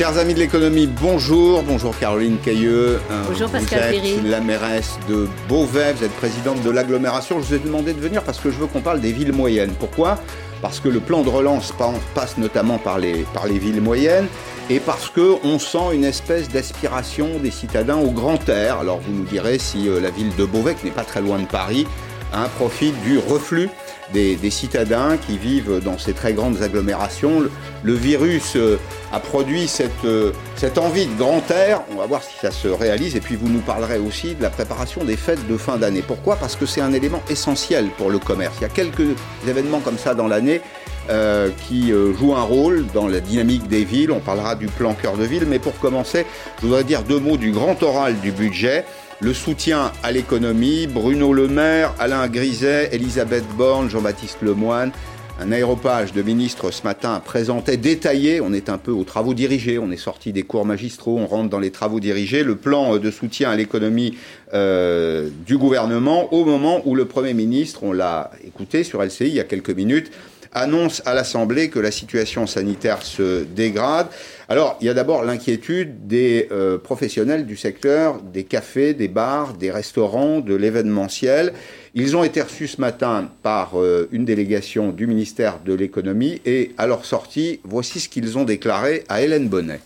Chers amis de l'économie, bonjour. Bonjour Caroline Cailleux. Bonjour Pascal Vous êtes la mairesse de Beauvais, vous êtes présidente de l'agglomération. Je vous ai demandé de venir parce que je veux qu'on parle des villes moyennes. Pourquoi? Parce que le plan de relance passe notamment par les, par les villes moyennes et parce qu'on sent une espèce d'aspiration des citadins au grand air. Alors vous nous direz si euh, la ville de Beauvais, qui n'est pas très loin de Paris, un profite du reflux des, citadins qui vivent dans ces très grandes agglomérations. Le, virus euh, a produit cette, euh, cette envie de grand air. On va voir si ça se réalise. Et puis vous nous parlerez aussi de la préparation des fêtes de fin d'année. Pourquoi? Parce que c'est un élément essentiel pour le commerce. Il y a quelques événements comme ça dans l'année euh, qui jouent un rôle dans la dynamique des villes. On parlera du plan cœur de ville. Mais pour commencer, je voudrais dire deux mots du grand oral du budget le soutien à l'économie, Bruno Le Maire, Alain Griset, Elisabeth Borne, Jean-Baptiste Lemoine, un aéropage de ministres ce matin présentait détaillé, on est un peu aux travaux dirigés, on est sorti des cours magistraux, on rentre dans les travaux dirigés, le plan de soutien à l'économie euh, du gouvernement au moment où le Premier ministre, on l'a écouté sur LCI il y a quelques minutes, annonce à l'Assemblée que la situation sanitaire se dégrade. Alors, il y a d'abord l'inquiétude des euh, professionnels du secteur des cafés, des bars, des restaurants, de l'événementiel. Ils ont été reçus ce matin par euh, une délégation du ministère de l'économie et à leur sortie, voici ce qu'ils ont déclaré à Hélène Bonnet.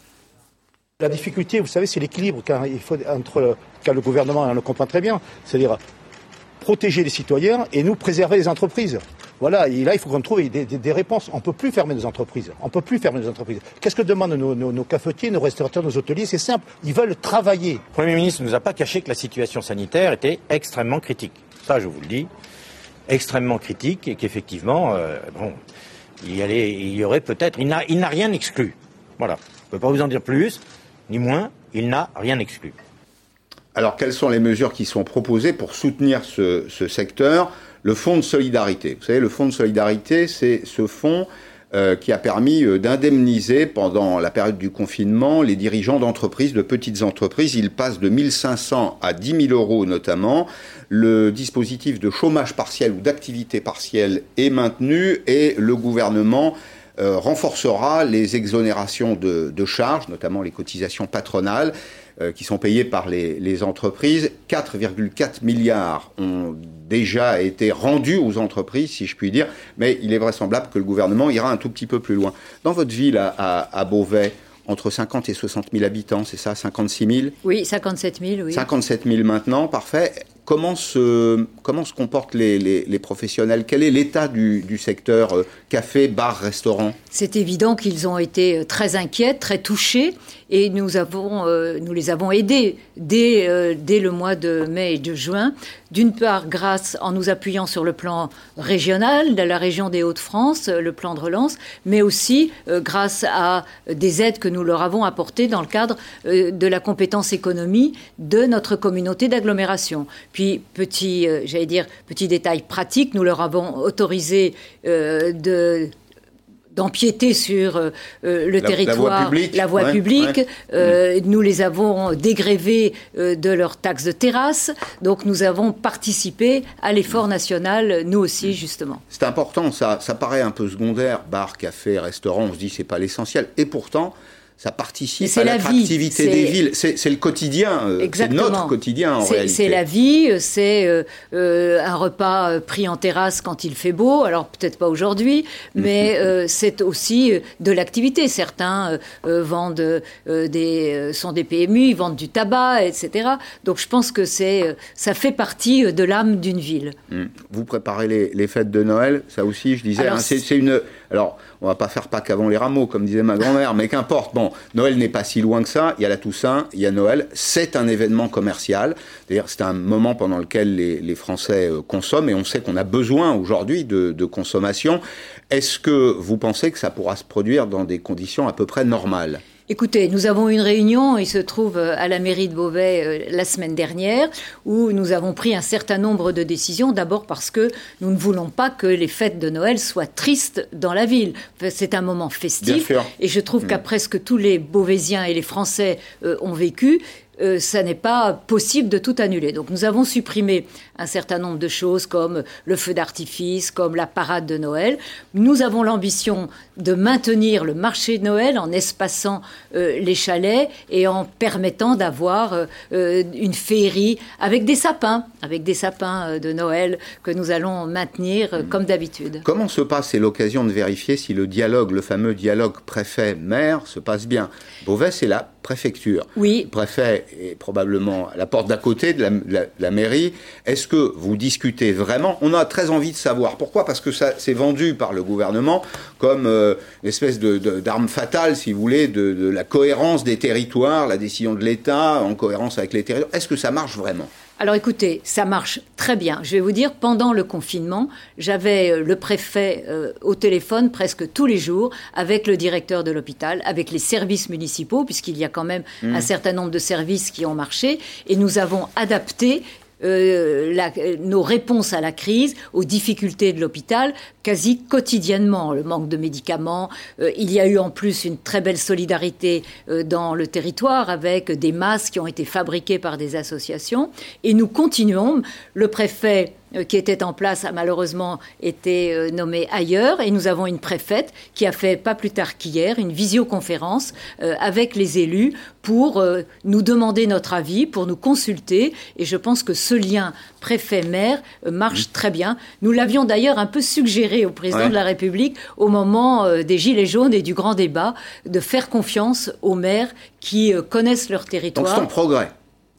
La difficulté, vous savez, c'est l'équilibre entre le, le gouvernement, on le comprend très bien, c'est-à-dire protéger les citoyens et nous préserver les entreprises. Voilà, et là, il faut qu'on trouve des, réponses. On ne peut plus fermer nos entreprises. On peut plus fermer nos entreprises. Qu'est-ce que demandent nos, cafetiers, nos restaurateurs, nos hôteliers? C'est simple, ils veulent travailler. Le Premier ministre ne nous a pas caché que la situation sanitaire était extrêmement critique. Ça, je vous le dis, extrêmement critique et qu'effectivement, euh, bon, il y, il y aurait peut-être... Il n'a rien exclu. Voilà. Je ne peux pas vous en dire plus, ni moins. Il n'a rien exclu. Alors, quelles sont les mesures qui sont proposées pour soutenir ce, secteur? Le fonds de solidarité. Vous savez, le fonds de solidarité, c'est ce fonds euh, qui a permis euh, d'indemniser pendant la période du confinement les dirigeants d'entreprises, de petites entreprises. Il passe de 1500 à 10 000 euros notamment. Le dispositif de chômage partiel ou d'activité partielle est maintenu et le gouvernement euh, renforcera les exonérations de charges, notamment les cotisations patronales. Euh, qui sont payés par les, les entreprises. 4,4 milliards ont déjà été rendus aux entreprises, si je puis dire, mais il est vraisemblable que le gouvernement ira un tout petit peu plus loin. Dans votre ville, à, à, Beauvais, entre 50 et 60 000 habitants, c'est ça 56 000 Oui, 57 000, oui. 57 000 maintenant, parfait. Comment se, comment se comportent les, les, professionnels? Quel est l'état du, du, secteur euh, café, bar, restaurant? C'est évident qu'ils ont été euh, très inquiets, très touchés, et euh, nous les avons aidés dès, dès le mois de mai et de juin. D'une part, grâce en nous appuyant sur le plan régional de la région des Hauts-de-France, le plan de relance, mais aussi grâce à des aides que nous leur avons apportées dans le cadre de la compétence économie de notre communauté d'agglomération puis, petit, euh, j'allais dire, petit détail pratique, nous leur avons autorisé euh, de d'empiéter sur euh, le territoire, la voie publique. Nous les avons dégrévés de leurs taxes de terrasse. Donc nous avons participé à l'effort national, nous aussi, justement. C'est important, ça, ça paraît un peu secondaire, bar, café, restaurant, on se dit c'est pas l'essentiel. Et pourtant, ça participe à l'attractivité des villes. C'est le quotidien, euh, c'est notre quotidien en réalité. C'est la vie, c'est euh, euh, un repas pris en terrasse quand il fait beau, alors peut-être pas aujourd'hui, mais c'est aussi de l'activité. Certains vendent des, sont des PMU, ils vendent du tabac, etc. Donc je pense que c'est, ça fait partie de l'âme d'une ville. Hum. Vous préparez les, les, fêtes de Noël, ça aussi, je disais, hein, c'est une alors, on va pas faire Pâques avant les rameaux, comme disait ma grand-mère, mais qu'importe. Bon, Noël n'est pas si loin que ça. Il y a la Toussaint, il y a Noël. C'est un événement commercial. D'ailleurs, c'est un moment pendant lequel les, Français euh, consomment et on sait qu'on a besoin aujourd'hui de, de consommation. Est-ce que vous pensez que ça pourra se produire dans des conditions à peu près normales? Écoutez, nous avons une réunion, il se trouve euh, à la mairie de Beauvais euh, la semaine dernière, où nous avons pris un certain nombre de décisions. D'abord parce que nous ne voulons pas que les fêtes de Noël soient tristes dans la ville. C'est un moment festif. Et je trouve mm. qu'après ce que tous les Beauvaisiens et les Français euh, ont vécu, euh, ça n'est pas possible de tout annuler. Donc nous avons supprimé un certain nombre de choses comme le feu d'artifice, comme la parade de Noël. Nous avons l'ambition de maintenir le marché de Noël en espaçant euh, les chalets et en permettant d'avoir euh, une féerie avec des sapins, avec des sapins de Noël que nous allons maintenir comme d'habitude. Comment se passe, c'est l'occasion de vérifier si le dialogue, le fameux dialogue préfet-maire, se passe bien? Beauvais, c'est la préfecture. Oui. Le préfet est probablement à la porte d'à côté de la, mairie. Est-ce que vous discutez vraiment? On a très envie de savoir. Pourquoi? Parce que ça c'est vendu par le gouvernement comme euh, une espèce d'arme fatale, si vous voulez, de, de la cohérence des territoires, la décision de l'État en cohérence avec les territoires. Est-ce que ça marche vraiment? Alors écoutez, ça marche très bien. Je vais vous dire, pendant le confinement, j'avais euh, le préfet euh, au téléphone presque tous les jours avec le directeur de l'hôpital, avec les services municipaux, puisqu'il y a quand même mmh. un certain nombre de services qui ont marché, et nous avons adapté euh, nos réponses à la crise, aux difficultés de l'hôpital, quasi quotidiennement. Le manque de médicaments. Euh, il y a eu en plus une très belle solidarité euh, dans le territoire avec des masques qui ont été fabriqués par des associations. Et nous continuons. Le préfet qui était en place a malheureusement été euh, nommé ailleurs et nous avons une préfète qui a fait pas plus tard qu'hier une visioconférence euh, avec les élus pour nous demander notre avis, pour nous consulter et je pense que ce lien préfet-maire marche très bien. Nous l'avions d'ailleurs un peu suggéré au président de la République au moment des Gilets jaunes et du grand débat de faire confiance aux maires qui connaissent leur territoire. Donc c'est en progrès.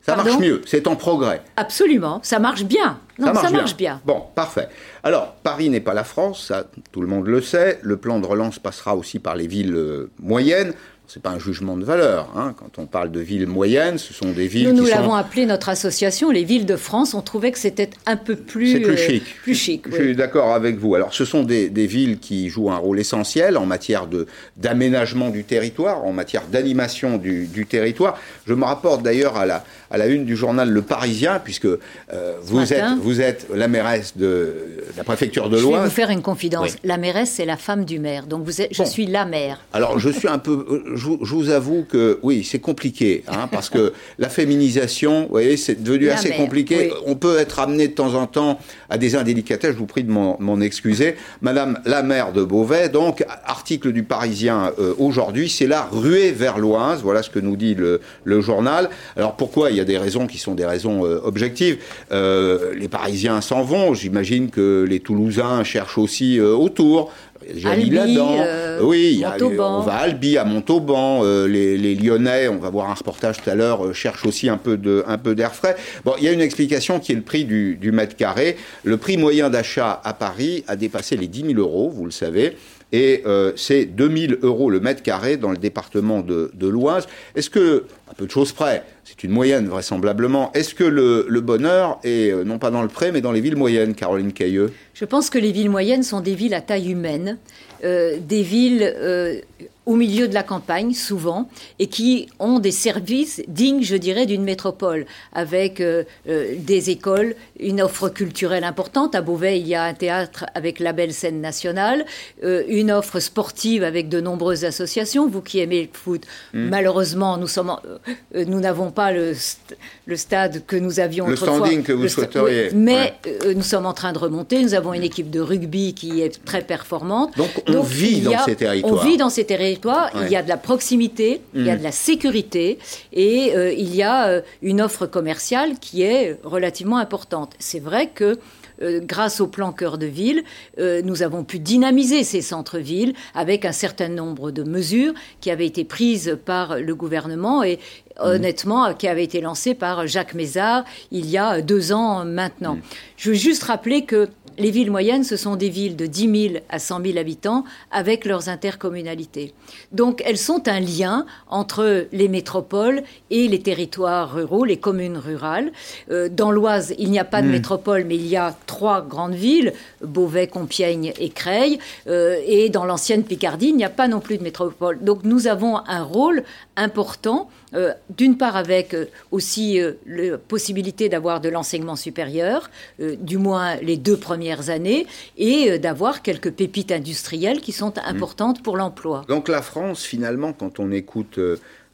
Ça marche mieux, c'est en progrès. Absolument, ça marche bien. ça marche, bien. Bon, parfait. Alors, Paris n'est pas la France, ça tout le monde le sait. Le plan de relance passera aussi par les villes euh, moyennes c'est pas un jugement de valeur. Hein. Quand on parle de villes moyennes, ce sont des villes nous, qui nous l'avons appelé notre association, les villes de France. On trouvait que c'était un peu plus, plus chic. Euh, plus chic. Je, suis d'accord avec vous. Alors, ce sont des, villes qui jouent un rôle essentiel en matière de d'aménagement du territoire, en matière d'animation du, territoire. Je me rapporte d'ailleurs à la à la une du journal Le Parisien, puisque euh, vous êtes vous êtes la mairesse de, la préfecture de Loire. Je vais vous faire une confidence. La mairesse, c'est la femme du maire. Donc vous êtes, je suis la maire. Alors, je suis un peu euh, je, vous avoue que oui, c'est compliqué, hein, parce que la féminisation, vous voyez, c'est devenu assez compliqué. On peut être amené de temps en temps à des indélicatesses, je vous prie de m'en excuser. Madame la maire de Beauvais, donc, article du Parisien euh, aujourd'hui, c'est la ruée vers l'Oise, voilà ce que nous dit le, journal. Alors pourquoi Il y a des raisons qui sont des raisons euh, objectives. Euh, les Parisiens s'en vont, j'imagine que les Toulousains cherchent aussi autour. Albi, là-dedans. Euh, oui, on va à Albi, à Montauban. Euh, les, Lyonnais, on va voir un reportage tout à l'heure, euh, cherchent aussi un peu de, un peu d'air frais. Bon, il y a une explication qui est le prix du, mètre carré. Le prix moyen d'achat à Paris a dépassé les 10 000 euros, vous le savez. Et c'est 2 000 euros le mètre carré dans le département de, l'Oise. Est-ce que, un peu de choses près, c'est une moyenne vraisemblablement, est-ce que le, bonheur est non pas dans le pré, mais dans les villes moyennes, Caroline Cailleux? Je pense que les villes moyennes sont des villes à taille humaine, euh, des villes euh, au milieu de la campagne, souvent, et qui ont des services dignes, je dirais, d'une métropole, avec euh, des écoles, une offre culturelle importante. À Beauvais, il y a un théâtre avec la belle scène nationale, une offre sportive avec de nombreuses associations. Vous qui aimez le foot, hmm. malheureusement, nous sommes, nous n'avons pas le, le, stade que nous avions le standing que vous souhaiteriez. mais nous sommes en train de remonter. Nous avons une équipe de rugby qui est très performante. Donc on vit dans ces territoires. On vit dans ces territoires. Il y a de la proximité, il y a mm. de la sécurité et euh, il y a euh, une offre commerciale qui est relativement importante. C'est vrai que euh, grâce au plan cœur de ville, nous avons pu dynamiser ces centres-villes avec un certain nombre de mesures qui avaient été prises par le gouvernement et mm. honnêtement qui avaient été lancées par Jacques Mézard il y a deux ans maintenant. Mm. Je veux juste rappeler que les villes moyennes, ce sont des villes de 10 000 à 100 000 habitants avec leurs intercommunalités. Donc elles sont un lien entre les métropoles et les territoires ruraux, les communes rurales. Euh, dans l'Oise, il n'y a pas de hmm. métropole, mais il y a trois grandes villes, Beauvais, Compiègne et Creil. Euh, et dans l'ancienne Picardie, il n'y a pas non plus de métropole. Donc nous avons un rôle important euh, d'une part avec euh, aussi euh, la possibilité d'avoir de l'enseignement supérieur, du moins les deux premières années, et d'avoir quelques pépites industrielles qui sont importantes pour l'emploi. Donc la France, finalement, quand on écoute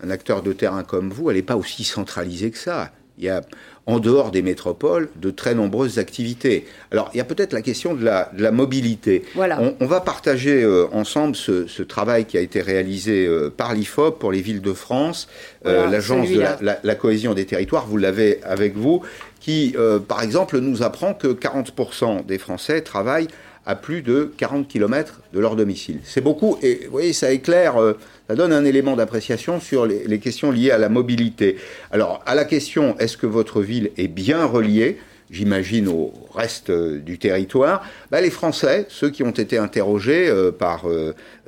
un acteur de terrain comme vous, elle n'est pas aussi centralisée que ça. Il y a, en dehors des métropoles, de très nombreuses activités. Alors, il y a peut-être la question de la, de la mobilité. Voilà. On, va partager euh, ensemble ce, travail qui a été réalisé euh, par l'IFOP pour les villes de France, euh, l'Agence de la, la, cohésion des territoires, vous l'avez avec vous, qui, par exemple, nous apprend que 40% des Français travaillent à plus de 40 km de leur domicile. C'est beaucoup et vous voyez, ça éclaire, euh, ça donne un élément d'appréciation sur les, questions liées à la mobilité. Alors, à la question, est-ce que votre ville est bien reliée J'imagine au reste euh, du territoire. Bah, les Français, ceux qui ont été interrogés euh, par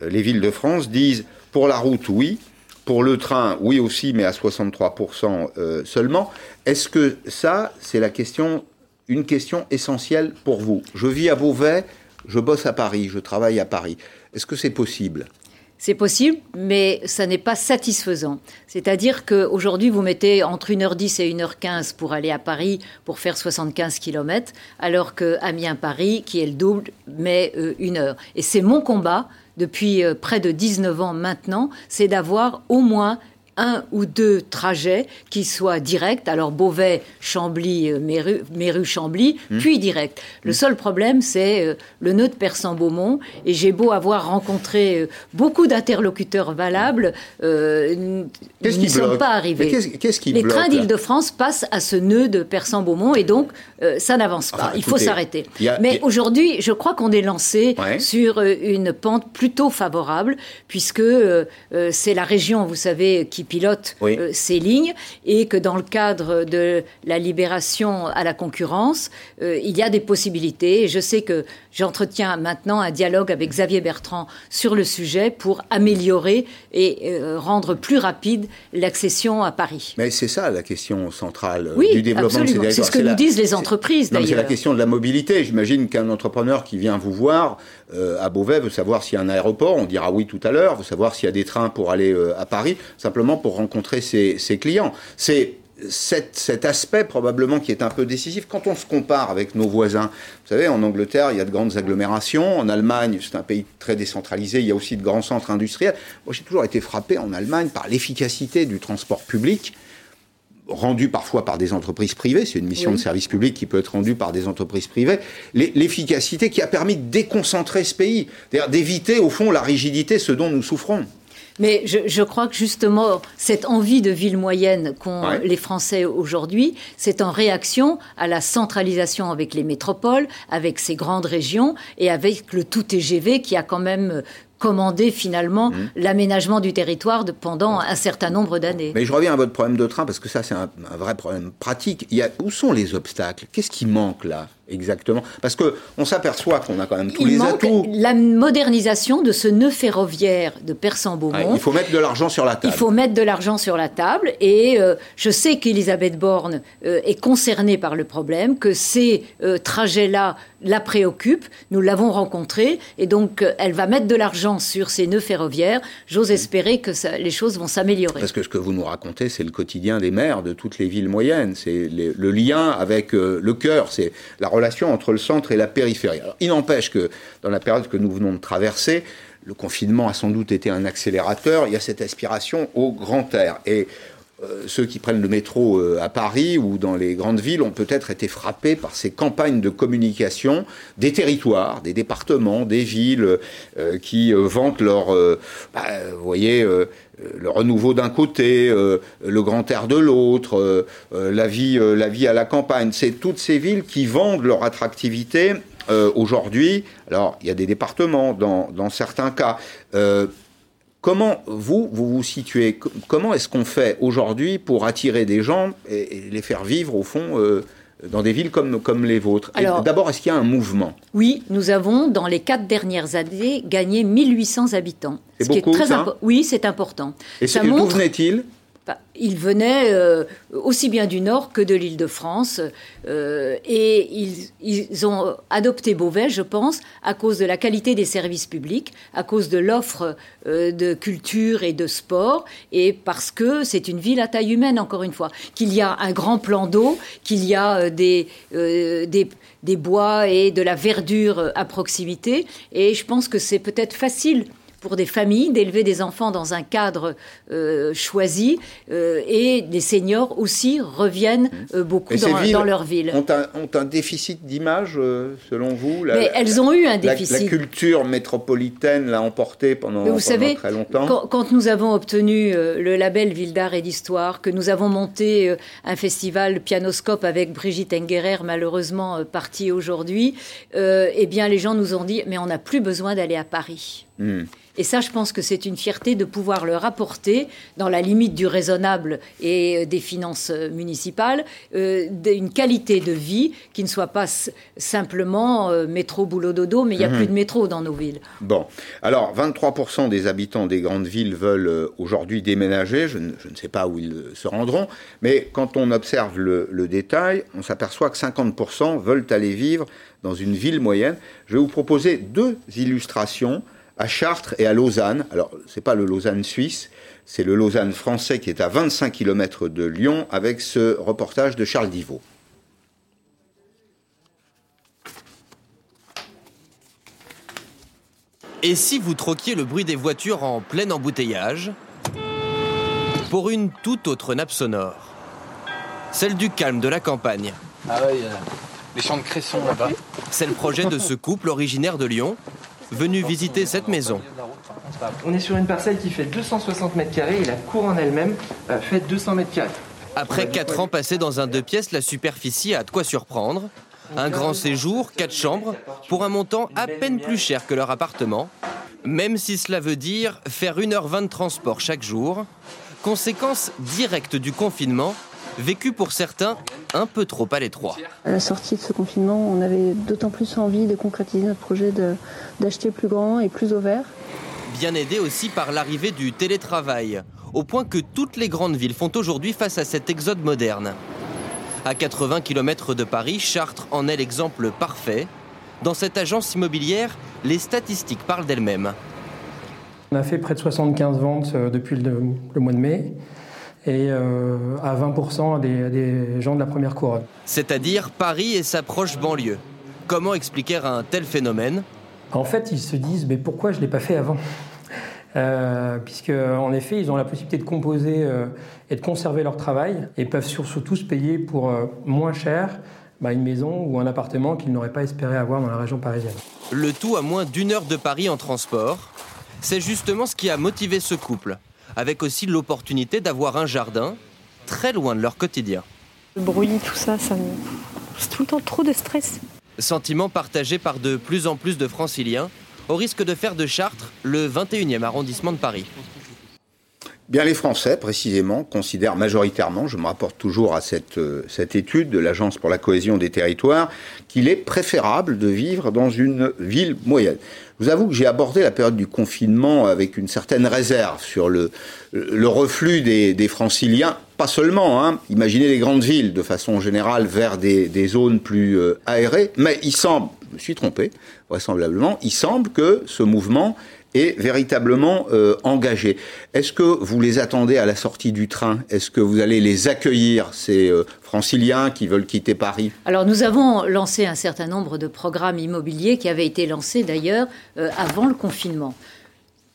les villes de France, disent pour la route, oui. Pour le train, oui aussi, mais à 63% seulement. Est-ce que ça, c'est la question, une question essentielle pour vous? Je vis à Beauvais, je bosse à Paris, je travaille à Paris. Est-ce que c'est possible? C'est possible, mais ça n'est pas satisfaisant. C'est-à-dire qu'aujourd'hui, vous mettez entre 1h10 et 1h15 pour aller à Paris pour faire 75 km, alors que Amiens-Paris, qui est le double, met euh, une heure. Et c'est mon combat depuis euh, près de 19 ans maintenant, c'est d'avoir au moins un ou deux trajets qui soient directs, alors Beauvais, Chambly, euh, Méru, Chambly, hmm. puis direct. Le hmm. seul problème, c'est euh, le nœud de Persan-Beaumont, et j'ai beau avoir rencontré euh, beaucoup d'interlocuteurs valables, nous n'y sommes pas arrivés. Les trains d'Île-de-France passent à ce nœud de Persan-Beaumont, et donc ça n'avance pas. Il faut s'arrêter. Mais aujourd'hui, je crois qu'on est lancé sur une pente plutôt favorable, puisque c'est la région, vous savez, qui pilote euh, ces lignes et que dans le cadre de la libération à la concurrence, euh, il y a des possibilités. Et je sais que j'entretiens maintenant un dialogue avec Xavier Bertrand sur le sujet pour améliorer et euh, rendre plus rapide l'accession à Paris. Mais c'est ça la question centrale du développement de ces C'est ce que nous disent les entreprises d'ailleurs. C'est la question de la mobilité. J'imagine qu'un entrepreneur qui vient vous voir à Beauvais veut savoir s'il y a un aéroport, on dira oui tout à l'heure, veut savoir s'il y a des trains pour aller à Paris, simplement pour rencontrer ses, clients. C'est cet, aspect probablement qui est un peu décisif quand on se compare avec nos voisins. Vous savez, en Angleterre, il y a de grandes agglomérations. En Allemagne, c'est un pays très décentralisé. Il y a aussi de grands centres industriels. Moi, j'ai toujours été frappé en Allemagne par l'efficacité du transport public rendu parfois par des entreprises privées, c'est une mission de service public qui peut être rendue par des entreprises privées, l'efficacité qui a permis de déconcentrer ce pays, d'éviter au fond la rigidité, ce dont nous souffrons. Mais je, crois que justement, cette envie de ville moyenne qu'ont les Français aujourd'hui, c'est en réaction à la centralisation avec les métropoles, avec ces grandes régions et avec le tout TGV qui a quand même commander finalement mmh. l'aménagement du territoire pendant un certain nombre d'années. Mais je reviens à votre problème de train parce que ça c'est un, vrai problème pratique. Il y a, où sont les obstacles? Qu'est-ce qui manque là? Exactement Parce que on s'aperçoit qu'on a quand même tous les atouts. La modernisation de ce nœud ferroviaire de Persan-Beaumont. il faut mettre de l'argent sur la table. Il faut mettre de l'argent sur la table et euh, je sais qu'Elisabeth Borne euh, est concernée par le problème, que ces euh, trajets-là la préoccupent. Nous l'avons rencontrée et donc elle va mettre de l'argent sur ces nœuds ferroviaires. J'ose espérer que les choses vont s'améliorer. Parce que ce que vous nous racontez, c'est le quotidien des maires de toutes les villes moyennes. C'est le lien avec le cœur, c'est la relation entre le centre et la périphérie. il n'empêche que dans la période que nous venons de traverser, le confinement a sans doute été un accélérateur. Il y a cette aspiration au grand air. Et ceux qui prennent le métro euh, à Paris ou dans les grandes villes ont peut-être été frappés par ces campagnes de communication des territoires, des départements, des villes euh, qui vantent leur, bah, vous voyez, le renouveau d'un côté, le grand air de l'autre, la vie, la vie à la campagne. C'est toutes ces villes qui vendent leur attractivité aujourd'hui. Alors, il y a des départements dans certains cas. Comment vous, vous vous situez? Comment est-ce qu'on fait aujourd'hui pour attirer des gens et, les faire vivre, au fond, euh, dans des villes comme, comme les vôtres? D'abord, est-ce qu'il y a un mouvement? Oui, nous avons, dans les quatre dernières années, gagné 1800 habitants. C'est beaucoup, très ça? Oui, c'est important. Et d'où venait-il ils venaient euh, aussi bien du Nord que de l'île de France. Euh, et ils, ont adopté Beauvais, je pense, à cause de la qualité des services publics, à cause de l'offre euh, de culture et de sport, et parce que c'est une ville à taille humaine, encore une fois. Qu'il y a un grand plan d'eau, qu'il y a des, bois et de la verdure à proximité. Et je pense que c'est peut-être facile pour des familles d'élever des enfants dans un cadre choisi et des seniors aussi reviennent beaucoup dans, leur ville. Ont un, ont un déficit d'image selon vous Mais elles ont eu un déficit. La, culture métropolitaine l'a emporté pendant, vous savez, très longtemps. Quand, quand, nous avons obtenu le label Ville d'art et d'histoire, que nous avons monté un festival pianoscope avec Brigitte Engerer, malheureusement euh, partie aujourd'hui, euh, eh bien, les gens nous ont dit, mais on n'a plus besoin d'aller à Paris. Hmm. Et ça, je pense que c'est une fierté de pouvoir le rapporter dans la limite du raisonnable et euh, des finances euh, municipales, euh, une qualité de vie qui ne soit pas simplement métro, boulot, dodo, mais il n'y a mhm. plus de métro dans nos villes. Bon, alors 23% des habitants des grandes villes veulent aujourd'hui déménager, je ne, sais pas où ils se rendront, mais quand on observe le détail, on s'aperçoit que 50% veulent aller vivre dans une ville moyenne. Je vais vous proposer deux illustrations à Chartres et à Lausanne. Alors, c'est pas le Lausanne suisse, c'est le Lausanne français qui est à 25 km de Lyon avec ce reportage de Charles Divot. Et si vous troquiez le bruit des voitures en plein embouteillage? Pour une toute autre nappe sonore Celle du calme de la campagne. Ah ouais, les champs de cresson là-bas. C'est le projet de ce couple originaire de Lyon venu visiter cette maison. On est sur une parcelle qui fait 260 mètres carrés et la cour en elle-même euh, fait 200 mètres carrés. Après 4 ans passés dans un deux pièces, la superficie a de quoi surprendre. Un grand séjour, 4 chambres, pour un montant à peine plus cher que leur appartement, même si cela veut dire faire 1h20 de transport chaque jour. Conséquence directe du confinement, vécu pour certains un peu trop à l'étroit. À la sortie de ce confinement, on avait d'autant plus envie de concrétiser notre projet d'acheter plus grand et plus ouvert. Bien aidé aussi par l'arrivée du télétravail, au point que toutes les grandes villes font aujourd'hui face à cet exode moderne. À 80 km de Paris, Chartres en est l'exemple parfait. Dans cette agence immobilière, les statistiques parlent d'elles-mêmes. On a fait près de 75 ventes euh, depuis le mois de mai et euh, à 20% des, gens de la première couronne. C'est-à-dire Paris et sa proche banlieue. Comment expliquer un tel phénomène? En fait, ils se disent mais pourquoi je ne l'ai pas fait avant? Euh, puisque en effet, ils ont la possibilité de composer euh, et de conserver leur travail et peuvent surtout se payer pour euh, moins cher bah, une maison ou un appartement qu'ils n'auraient pas espéré avoir dans la région parisienne. Le tout à moins d'une heure de Paris en transport. C'est justement ce qui a motivé ce couple avec aussi l'opportunité d'avoir un jardin très loin de leur quotidien. Le bruit, tout ça, ça c'est tout le temps trop de stress. Sentiment partagé par de plus en plus de franciliens, au risque de faire de Chartres le 21e arrondissement de Paris. Bien, les Français, précisément, considèrent majoritairement, je me rapporte toujours à cette, euh, cette étude de l'Agence pour la cohésion des territoires, qu'il est préférable de vivre dans une ville moyenne. Je vous avoue que j'ai abordé la période du confinement avec une certaine réserve sur le, le reflux des, des franciliens, pas seulement, hein, imaginez les grandes villes de façon générale vers des, des zones plus euh, aérées, mais il semble, je me suis trompé, vraisemblablement, il semble que ce mouvement est véritablement euh, engagé. Est-ce que vous les attendez à la sortie du train? Est-ce que vous allez les accueillir, ces euh, franciliens qui veulent quitter Paris? Alors nous avons lancé un certain nombre de programmes immobiliers qui avaient été lancés d'ailleurs euh, avant le confinement.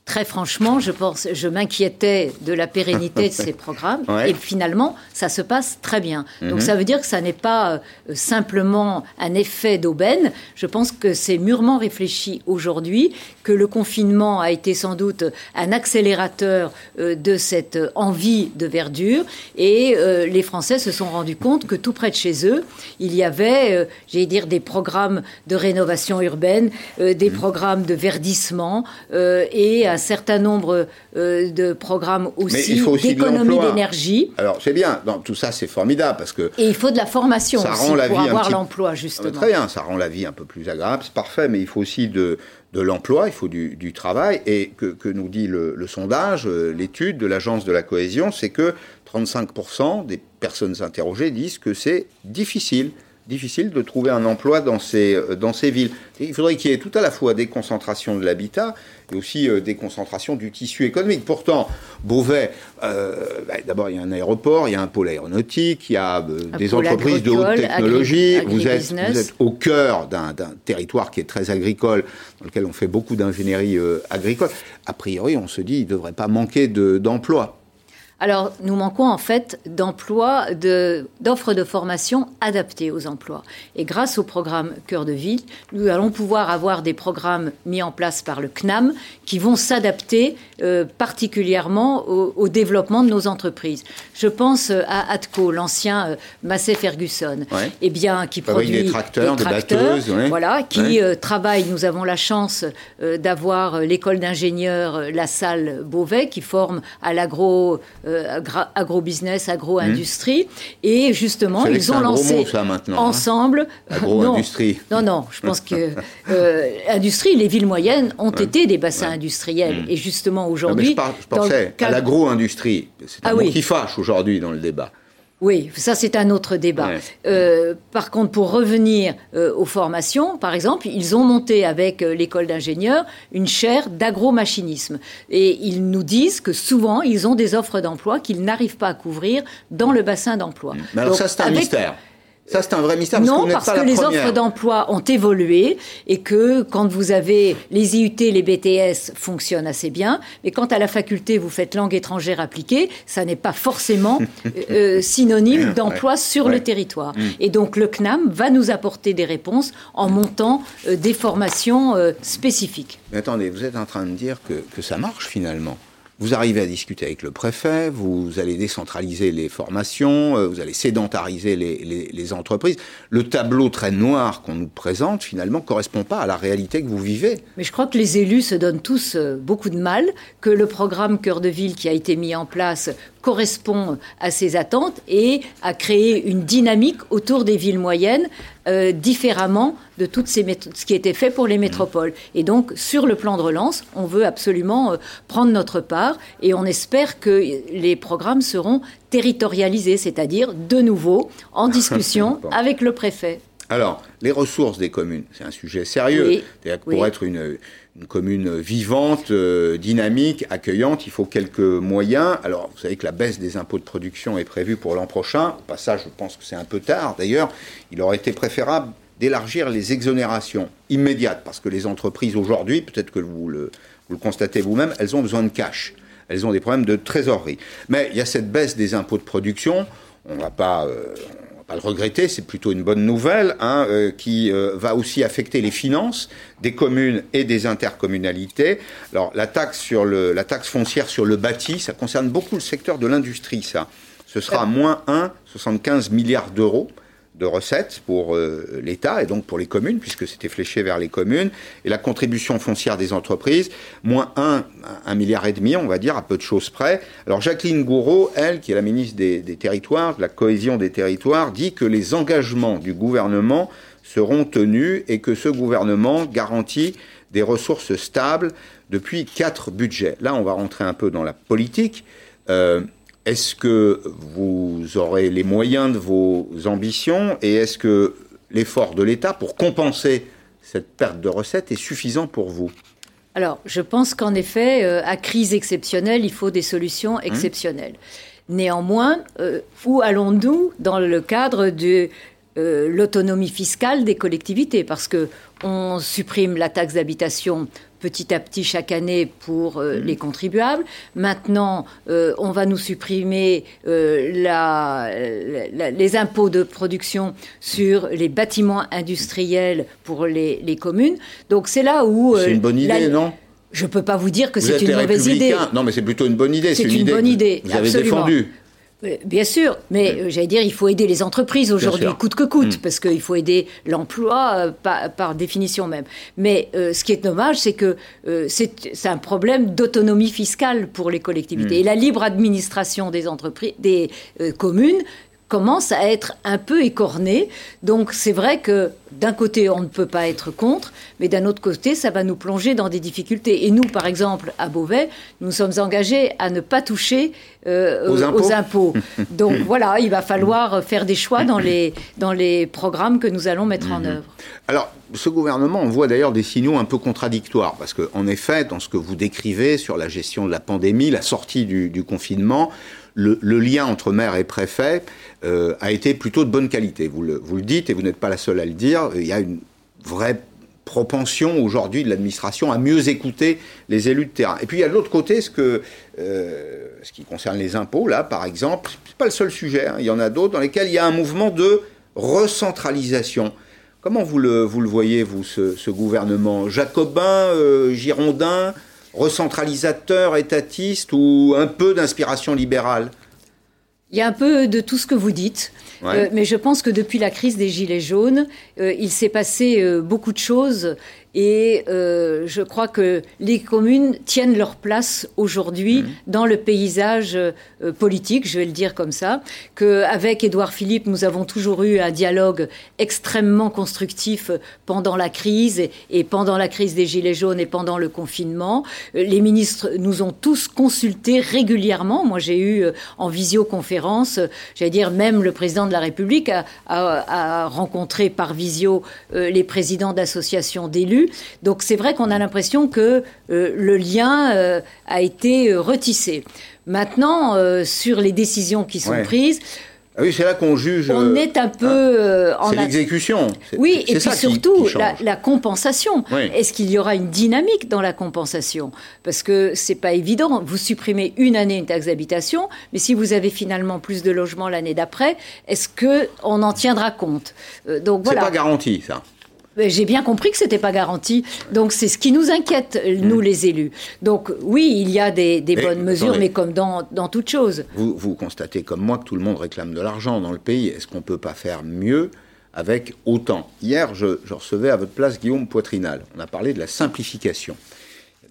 Très franchement, je pense, je m'inquiétais de la pérennité de ces programmes, et finalement, ça se passe très bien. Donc mhm. ça veut dire que ça n'est pas euh, simplement un effet d'aubaine. Je pense que c'est mûrement réfléchi aujourd'hui, que le confinement a été sans doute un accélérateur euh, de cette envie de verdure, et euh, les Français se sont rendus compte que tout près de chez eux, il y avait, j'allais dire, des programmes de rénovation urbaine, des mhm. programmes de verdissement, et un certain nombre euh, de programmes aussi, d'économie d'énergie. Alors c'est bien, dans, tout ça c'est formidable parce que... Et il faut de la formation aussi pour avoir l'emploi justement. Très bien, ça rend la vie un peu plus agréable, c'est parfait, mais il faut aussi de, de l'emploi, il faut du, du, travail, et que, que nous dit le, le sondage, euh, l'étude de l'Agence de la cohésion, c'est que 35% des personnes interrogées disent que c'est difficile difficile de trouver un emploi dans ces, dans ces villes. il faudrait qu'il y ait tout à la fois des concentrations de l'habitat et aussi des concentrations du tissu économique. Pourtant, Beauvais, bah, d'abord, il y a un aéroport, il y a un pôle aéronautique, il y a des entreprises de haute technologie. vous, êtes, vous, êtes, au cœur d'un territoire qui est très agricole, dans lequel on fait beaucoup d'ingénierie agricole. A priori, on se dit, il ne devrait pas manquer d'emplois. Alors, nous manquons en fait d'emplois, d'offres de, formation adaptées aux emplois. Et grâce au programme Cœur de Ville, nous allons pouvoir avoir des programmes mis en place par le CNAM qui vont s'adapter euh, particulièrement au, développement de nos entreprises. Je pense euh, à Atco, l'ancien euh, Massey Ferguson, eh bien, qui produit des tracteurs, des, batteuses, voilà, qui travaille. Nous avons la chance d'avoir l'école d'ingénieurs La Salle Beauvais qui forme à l'agro euh, agro-business, agro-industrie. Et justement, ils ont lancé hein. ensemble. Agro-industrie. Non, non, je pense que euh, industrie, les villes moyennes ont été des bassins industriels. Mm. Et justement, aujourd'hui. Je, pensais à l'agro-industrie. C'est un ah mot qui fâche aujourd'hui dans le débat. Oui, ça c'est un autre débat. Euh, par contre, pour revenir euh, aux formations, par exemple, ils ont monté avec euh, l'école d'ingénieurs une chaire d'agromachinisme. Et ils nous disent que souvent, ils ont des offres d'emploi qu'ils n'arrivent pas à couvrir dans le bassin d'emploi. Mais alors ça, c'est un mystère. Ça, c'est un vrai mystère. Parce non, parce que les offres d'emploi ont évolué et que quand vous avez les IUT, les BTS fonctionnent assez bien, mais quand à la faculté vous faites langue étrangère appliquée, ça n'est pas forcément euh, synonyme d'emploi sur le territoire. Mm. Et donc le CNAM va nous apporter des réponses en montant euh, des formations euh, spécifiques. Mais attendez, vous êtes en train de dire que, que ça marche finalement vous arrivez à discuter avec le préfet, vous allez décentraliser les formations, euh, vous allez sédentariser les, entreprises. Le tableau très noir qu'on nous présente, finalement, correspond pas à la réalité que vous vivez. Mais je crois que les élus se donnent tous euh, beaucoup de mal, que le programme Cœur de Ville qui a été mis en place correspond à ces attentes et a créé une dynamique autour des villes moyennes euh, différemment de toutes ces ce qui était fait pour les métropoles. Et donc, sur le plan de relance, on veut absolument euh, prendre notre part et on espère que les programmes seront territorialisés, c'est-à-dire de nouveau en discussion avec le préfet. Alors, les ressources des communes, c'est un sujet sérieux. Pour être une, une commune vivante, euh, dynamique, accueillante, il faut quelques moyens. Alors, vous savez que la baisse des impôts de production est prévue pour l'an prochain. Au passage, je pense que c'est un peu tard. D'ailleurs, il aurait été préférable d'élargir les exonérations immédiates, parce que les entreprises aujourd'hui, peut-être que vous le, vous le constatez vous-même, elles ont besoin de cash. Elles ont des problèmes de trésorerie. Mais il y a cette baisse des impôts de production. On ne va pas... Euh, pas le regretter, c'est plutôt une bonne nouvelle, hein, euh, qui euh, va aussi affecter les finances des communes et des intercommunalités. Alors la taxe sur le, la taxe foncière sur le bâti, ça concerne beaucoup le secteur de l'industrie, ça. Ce sera moins 1,75 milliards d'euros de recettes pour euh, l'État et donc pour les communes, puisque c'était fléché vers les communes, et la contribution foncière des entreprises, moins 1, 1 milliard et demi, on va dire, à peu de choses près. Alors Jacqueline Gouraud, elle, qui est la ministre des, Territoires, de la cohésion des territoires, dit que les engagements du gouvernement seront tenus et que ce gouvernement garantit des ressources stables depuis quatre budgets. Là, on va rentrer un peu dans la politique. Euh, est-ce que vous aurez les moyens de vos ambitions et est-ce que l'effort de l'État pour compenser cette perte de recettes est suffisant pour vous? Alors, je pense qu'en effet, euh, à crise exceptionnelle, il faut des solutions hum. exceptionnelles. Néanmoins, euh, où allons-nous dans le cadre de euh, l'autonomie fiscale des collectivités? Parce que on supprime la taxe d'habitation petit à petit chaque année pour euh, mmh. les contribuables. Maintenant, euh, on va nous supprimer euh, les impôts de production sur les bâtiments industriels pour les, communes. Donc c'est là où... c'est une bonne idée, non? Je ne peux pas vous dire que c'est une mauvaise idée. Non, mais c'est plutôt une bonne idée. C'est une, bonne idée. Vous avez défendu. Bien sûr, mais euh, j'allais dire, il faut aider les entreprises aujourd'hui, coûte que coûte, mm. parce qu'il faut aider l'emploi euh, par, définition même. Mais euh, ce qui est dommage, c'est que c'est un problème d'autonomie fiscale pour les collectivités. Mm. Et la libre administration des entreprises, des communes commence à être un peu écorné. Donc c'est vrai que d'un côté, on ne peut pas être contre, mais d'un autre côté, ça va nous plonger dans des difficultés. Et nous, par exemple, à Beauvais, nous sommes engagés à ne pas toucher euh, aux, impôts. Donc voilà, il va falloir faire des choix dans les, dans les programmes que nous allons mettre en mhm. œuvre. Alors, ce gouvernement, on voit d'ailleurs des signaux un peu contradictoires, parce qu'en effet, dans ce que vous décrivez sur la gestion de la pandémie, la sortie du, confinement, le, lien entre maire et préfet euh, a été plutôt de bonne qualité. Vous le, dites, et vous n'êtes pas la seule à le dire, il y a une vraie propension aujourd'hui de l'administration à mieux écouter les élus de terrain. Et puis il y a de l'autre côté ce que, euh, ce qui concerne les impôts, là par exemple, c'est pas le seul sujet, hein. il y en a d'autres dans lesquels il y a un mouvement de recentralisation. Comment vous le, voyez, vous, ce, gouvernement? Jacobin, euh, girondin, recentralisateur, étatiste ou un peu d'inspiration libérale il y a un peu de tout ce que vous dites, euh, mais je pense que depuis la crise des Gilets jaunes, euh, il s'est passé beaucoup de choses et euh, je crois que les communes tiennent leur place aujourd'hui mmh. dans le paysage euh, politique, je vais le dire comme ça. Qu'avec Édouard Philippe, nous avons toujours eu un dialogue extrêmement constructif pendant la crise et, pendant la crise des Gilets jaunes et pendant le confinement. Euh, les ministres nous ont tous consultés régulièrement. Moi, j'ai eu en visioconférence, j'allais dire, même le président de la République a, a rencontré par visio les présidents d'associations d'élus donc c'est vrai qu'on a l'impression que euh, le lien euh, a été euh, retissé. Maintenant, sur les décisions qui sont prises, ah oui, c'est là qu'on juge. On est un peu en. C'est l'exécution. Oui, et puis surtout la, compensation. Est-ce qu'il y aura une dynamique dans la compensation? Parce que c'est pas évident. Vous supprimez une année une taxe d'habitation, mais si vous avez finalement plus de logements l'année d'après, est-ce que on en tiendra compte? Donc voilà. C'est pas garanti ça. J'ai bien compris que ce n'était pas garanti. Donc c'est ce qui nous inquiète, nous mm. les élus. Donc oui, il y a des, bonnes mesures, mais comme dans, dans toute chose. Vous, vous constatez comme moi que tout le monde réclame de l'argent dans le pays. Est-ce qu'on ne peut pas faire mieux avec autant? Hier, je, je, recevais à votre place Guillaume Poitrinal. On a parlé de la simplification.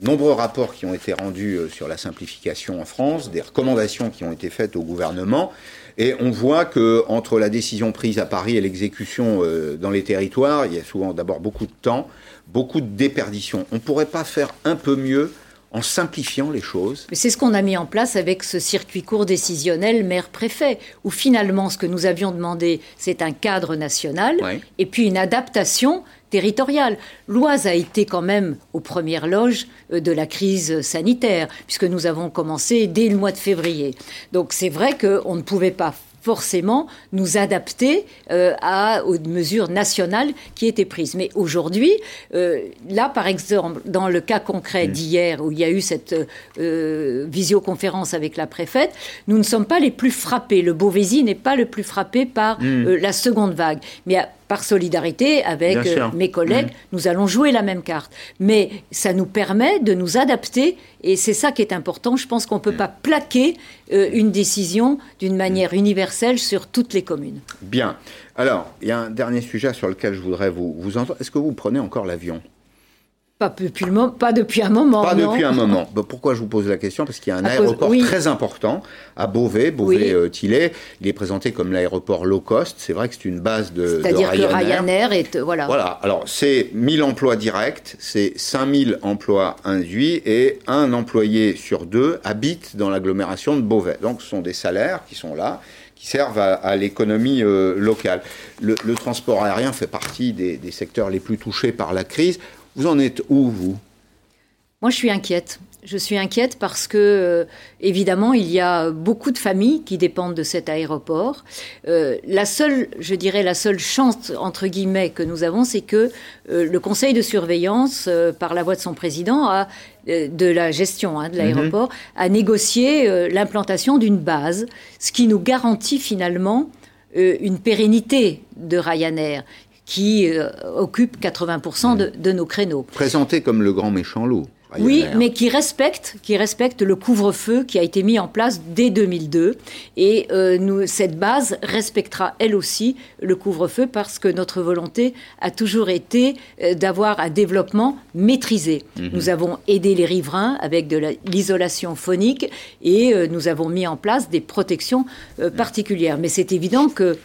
Nombreux rapports qui ont été rendus euh, sur la simplification en France, des recommandations qui ont été faites au gouvernement. Et on voit que entre la décision prise à Paris et l'exécution euh, dans les territoires, il y a souvent d'abord beaucoup de temps, beaucoup de déperdition. On ne pourrait pas faire un peu mieux en simplifiant les choses. C'est ce qu'on a mis en place avec ce circuit court décisionnel maire-préfet, où finalement ce que nous avions demandé, c'est un cadre national et puis une adaptation territoriale. L'Oise a été quand même aux premières loges euh, de la crise sanitaire, puisque nous avons commencé dès le mois de février. Donc c'est vrai qu'on ne pouvait pas forcément nous adapter euh, à, aux mesures nationales qui étaient prises. Mais aujourd'hui, euh, là, par exemple, dans le cas concret mmh. d'hier, où il y a eu cette euh, visioconférence avec la préfète, nous ne sommes pas les plus frappés. Le Beauvaisis n'est pas le plus frappé par mmh. la seconde vague. Mais par solidarité avec euh, mes collègues, mmh. nous allons jouer la même carte. Mais ça nous permet de nous adapter et c'est ça qui est important. Je pense qu'on ne peut mmh. pas plaquer euh, une décision d'une manière universelle sur toutes les communes. Bien. Alors, il y a un dernier sujet sur lequel je voudrais vous, vous entendre. Est-ce que vous prenez encore l'avion? Pas depuis, pas depuis un moment. Pas depuis un moment. pourquoi je vous pose la question? Parce qu'il y a un aéroport très important à Beauvais, Beauvais-Tillet. Il est présenté comme l'aéroport low cost. C'est vrai que c'est une base de, C'est-à-dire que Ryanair est... Euh, voilà. Voilà. Alors, c'est 1000 emplois directs, c'est 5000 emplois induits et un employé sur deux habite dans l'agglomération de Beauvais. Donc, ce sont des salaires qui sont là qui servent à, l'économie euh, locale. Le, transport aérien fait partie des, des, secteurs les plus touchés par la crise. Vous en êtes où, vous? Moi, je suis inquiète. Je suis inquiète parce que, euh, évidemment, il y a beaucoup de familles qui dépendent de cet aéroport. Euh, la seule, je dirais, la seule chance, entre guillemets, que nous avons, c'est que euh, le conseil de surveillance, par la voix de son président, a, de la gestion hein, de l'aéroport, mhm. a négocié l'implantation d'une base, ce qui nous garantit finalement une pérennité de Ryanair qui euh, occupe 80% de, nos créneaux. Présenté comme le grand méchant loup. Oui, mais qui respecte, qui respecte le couvre-feu qui a été mis en place dès 2002. Et euh, nous, cette base respectera elle aussi le couvre-feu parce que notre volonté a toujours été euh, d'avoir un développement maîtrisé. Mhm. Nous avons aidé les riverains avec de l'isolation phonique et euh, nous avons mis en place des protections particulières. Mais c'est évident que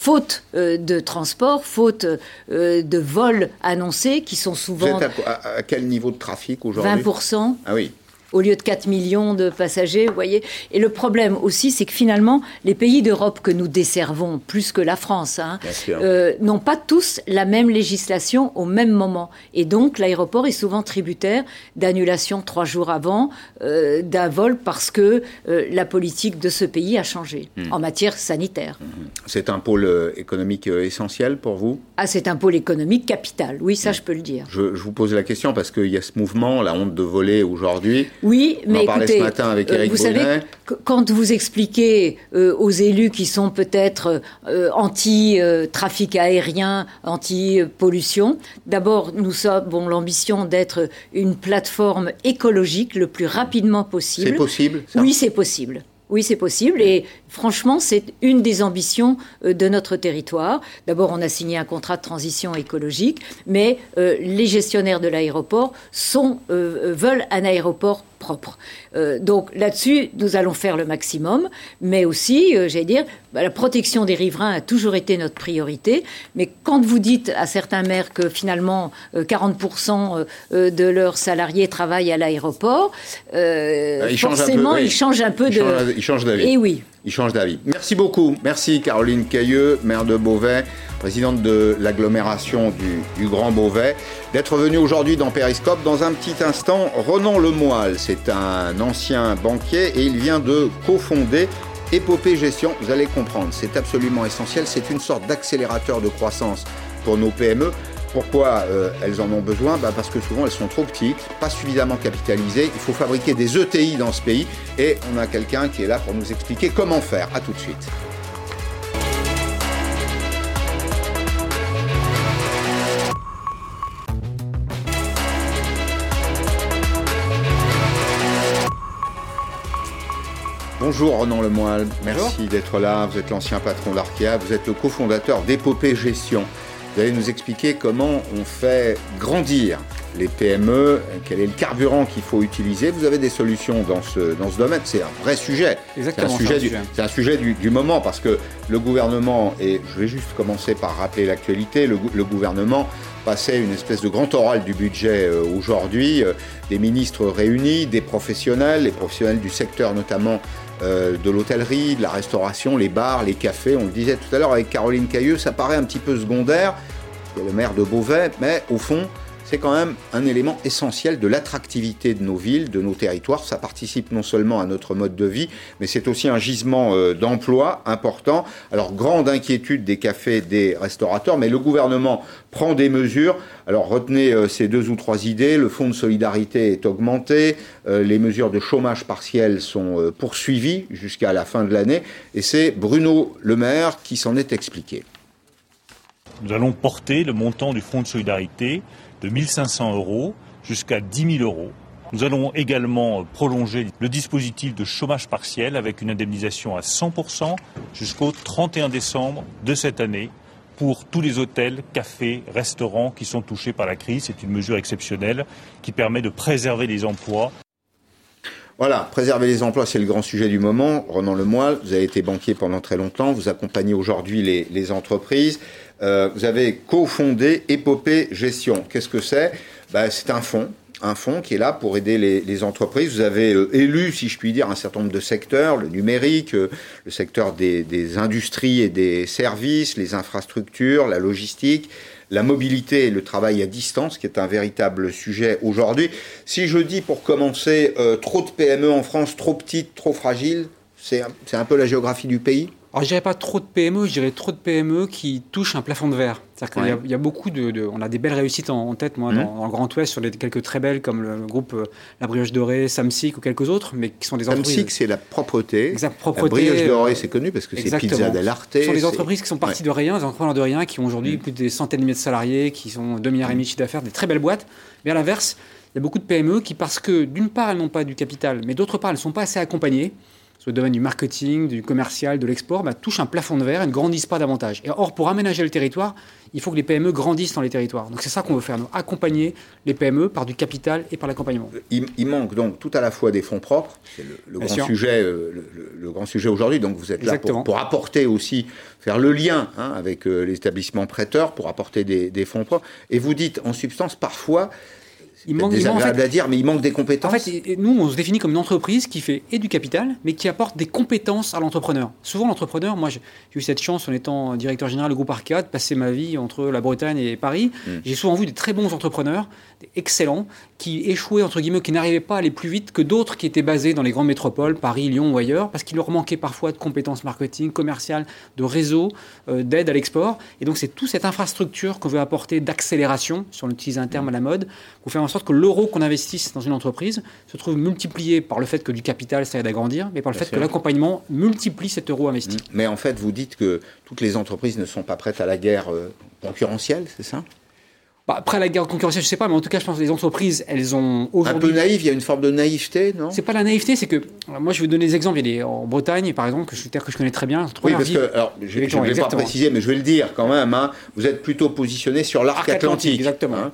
faute euh, de transport, faute euh, de vols annoncés, qui sont souvent... Vous êtes à, quel niveau de trafic aujourd'hui? 20%. Ah oui au lieu de 4 millions de passagers, vous voyez. Et le problème aussi, c'est que finalement, les pays d'Europe que nous desservons, plus que la France, hein, euh, n'ont pas tous la même législation au même moment. Et donc, l'aéroport est souvent tributaire d'annulation trois jours avant euh, d'un vol parce que euh, la politique de ce pays a changé hmm. en matière sanitaire. Hmm. C'est un pôle économique essentiel pour vous? Ah, c'est un pôle économique capital, oui, ça hmm. je peux le dire. Je, je vous pose la question parce qu'il y a ce mouvement, la honte de voler aujourd'hui. Oui, mais écoutez, euh, vous savez, quand vous expliquez euh, aux élus qui sont peut-être euh, anti-trafic aérien, anti-pollution, d'abord, nous avons l'ambition d'être une plateforme écologique le plus rapidement possible. C'est possible Oui, c'est possible. Oui, c'est possible. Et franchement, c'est une des ambitions de notre territoire. D'abord, on a signé un contrat de transition écologique, mais les gestionnaires de l'aéroport veulent un aéroport propre. Euh, donc là-dessus, nous allons faire le maximum, mais aussi, euh, j'allais dire, bah, la protection des riverains a toujours été notre priorité. Mais quand vous dites à certains maires que finalement 40% euh, de leurs salariés travaillent à l'aéroport, forcément, ils changent un peu de. Ils changent d'avis. Et eh oui. Ils changent d'avis. Merci beaucoup. Merci Caroline Cailleux, maire de Beauvais, présidente de l'agglomération du, du, Grand Beauvais, d'être venue aujourd'hui dans Périscope. Dans un petit instant, Renan Lemoyle, c'est un ancien banquier et il vient de cofonder Épopée Gestion. Vous allez comprendre, c'est absolument essentiel. C'est une sorte d'accélérateur de croissance pour nos PME. Pourquoi euh, elles en ont besoin bah Parce que souvent elles sont trop petites, pas suffisamment capitalisées. Il faut fabriquer des ETI dans ce pays et on a quelqu'un qui est là pour nous expliquer comment faire. A tout de suite. Bonjour Renan Lemoyle, merci d'être là. Vous êtes l'ancien patron d'Arkea, vous êtes le cofondateur d'Épopée Gestion. Vous allez nous expliquer comment on fait grandir les PME, quel est le carburant qu'il faut utiliser. Vous avez des solutions dans ce, dans ce domaine. C'est un vrai sujet. C'est un sujet, du, un sujet du, moment parce que le gouvernement, et je vais juste commencer par rappeler l'actualité, le, gouvernement passait une espèce de grand oral du budget euh, aujourd'hui, euh, des ministres réunis, des professionnels, les professionnels du secteur notamment euh, de l'hôtellerie, de la restauration, les bars, les cafés. On le disait tout à l'heure avec Caroline Cailleux, ça paraît un petit peu secondaire. Il y a le maire de Beauvais, mais au fond, c'est quand même un élément essentiel de l'attractivité de nos villes, de nos territoires. Ça participe non seulement à notre mode de vie, mais c'est aussi un gisement euh, d'emploi important. Alors, grande inquiétude des cafés, des restaurateurs, mais le gouvernement prend des mesures. Alors, retenez euh, ces deux ou trois idées. Le fonds de solidarité est augmenté, euh, les mesures de chômage partiel sont poursuivies jusqu'à la fin de l'année, et c'est Bruno Le Maire qui s'en est expliqué. Nous allons porter le montant du fonds de solidarité de 1500 euros jusqu'à 10 000 euros. Nous allons également prolonger le dispositif de chômage partiel avec une indemnisation à 100% jusqu'au 31 décembre de cette année pour tous les hôtels, cafés, restaurants qui sont touchés par la crise. C'est une mesure exceptionnelle qui permet de préserver les emplois. Voilà, préserver les emplois, c'est le grand sujet du moment. Renan Lemoyle, vous avez été banquier pendant très longtemps, vous accompagnez aujourd'hui les, entreprises. Euh, vous avez cofondé Épopée Gestion. Qu'est-ce que c'est? Ben, C'est un fonds, un qui est là pour aider les, entreprises. Vous avez euh, élu, si je puis dire, un certain nombre de secteurs, le numérique, euh, le secteur des, industries et des services, les infrastructures, la logistique, la mobilité et le travail à distance, qui est un véritable sujet aujourd'hui. Si je dis pour commencer, euh, trop de PME en France, trop petites, trop fragiles, c'est un peu la géographie du pays? Alors, je dirais pas trop de PME, je dirais trop de PME qui touchent un plafond de verre. C'est-à-dire qu'il y, a beaucoup de, On a des belles réussites en, tête, moi, mmh. dans, le Grand Ouest, sur les quelques très belles, comme le, groupe euh, La Brioche Dorée, Samsic ou quelques autres, mais qui sont des entreprises. Samsic, c'est la propreté. Exact, propreté. La Brioche Dorée, c'est connu parce que c'est Pizza dell'Arte. Ce sont des entreprises qui sont parties de rien, des entrepreneurs de rien, qui ont aujourd'hui mmh. plus de centaines de milliers de salariés, qui sont 2 milliards et demi de chiffre d'affaires, des très belles boîtes. Mais à l'inverse, il y a beaucoup de PME qui, parce que d'une part, elles n'ont pas du capital, mais d'autre part, elles ne sont pas assez accompagnées, sur le domaine du marketing, du commercial, de l'export, bah, touchent un plafond de verre et ne grandissent pas davantage. Et or, pour aménager le territoire, il faut que les PME grandissent dans les territoires. Donc c'est ça qu'on veut faire, nous, accompagner les PME par du capital et par l'accompagnement. Il, manque donc tout à la fois des fonds propres, c'est le, grand sujet, euh, le, grand sujet aujourd'hui. Donc vous êtes là pour, apporter aussi, faire le lien hein, avec euh, l'établissement prêteur, pour apporter des, des fonds propres. Et vous dites en substance parfois il manque, fait, à dire, mais il manque des compétences. En fait, nous, on se définit comme une entreprise qui fait et du capital, mais qui apporte des compétences à l'entrepreneur. Souvent, l'entrepreneur, moi, j'ai eu cette chance, en étant directeur général du groupe Arcade, passer ma vie entre la Bretagne et Paris. Hmm. J'ai souvent vu des très bons entrepreneurs, excellents, qui échouaient, entre guillemets, qui n'arrivaient pas à aller plus vite que d'autres qui étaient basés dans les grandes métropoles, Paris, Lyon ou ailleurs, parce qu'il leur manquait parfois de compétences marketing, commerciales, de réseau, euh, d'aide à l'export. Et donc, c'est toute cette infrastructure qu'on veut apporter d'accélération, si on utilise un terme à la mode, pour faire en sorte que l'euro qu'on investisse dans une entreprise se trouve multiplié par le fait que du capital, ça aide à grandir, mais par le fait que l'accompagnement multiplie cet euro investi. Mais en fait, vous dites que toutes les entreprises ne sont pas prêtes à la guerre euh, concurrentielle, c'est ça? Bah, après la guerre concurrentielle, je sais pas, mais en tout cas, je pense que les entreprises, elles ont aujourd'hui. Un peu naïf, il y a une forme de naïveté, non? C'est pas la naïveté, c'est que. Moi, je vais donner des exemples. Il y a en Bretagne, par exemple, que je, que je connais très bien. Oui, parce que. Alors, je ne vais pas préciser, mais je vais le dire quand même. Hein, vous êtes plutôt positionné sur l'arc atlantique. Exactement. Hein.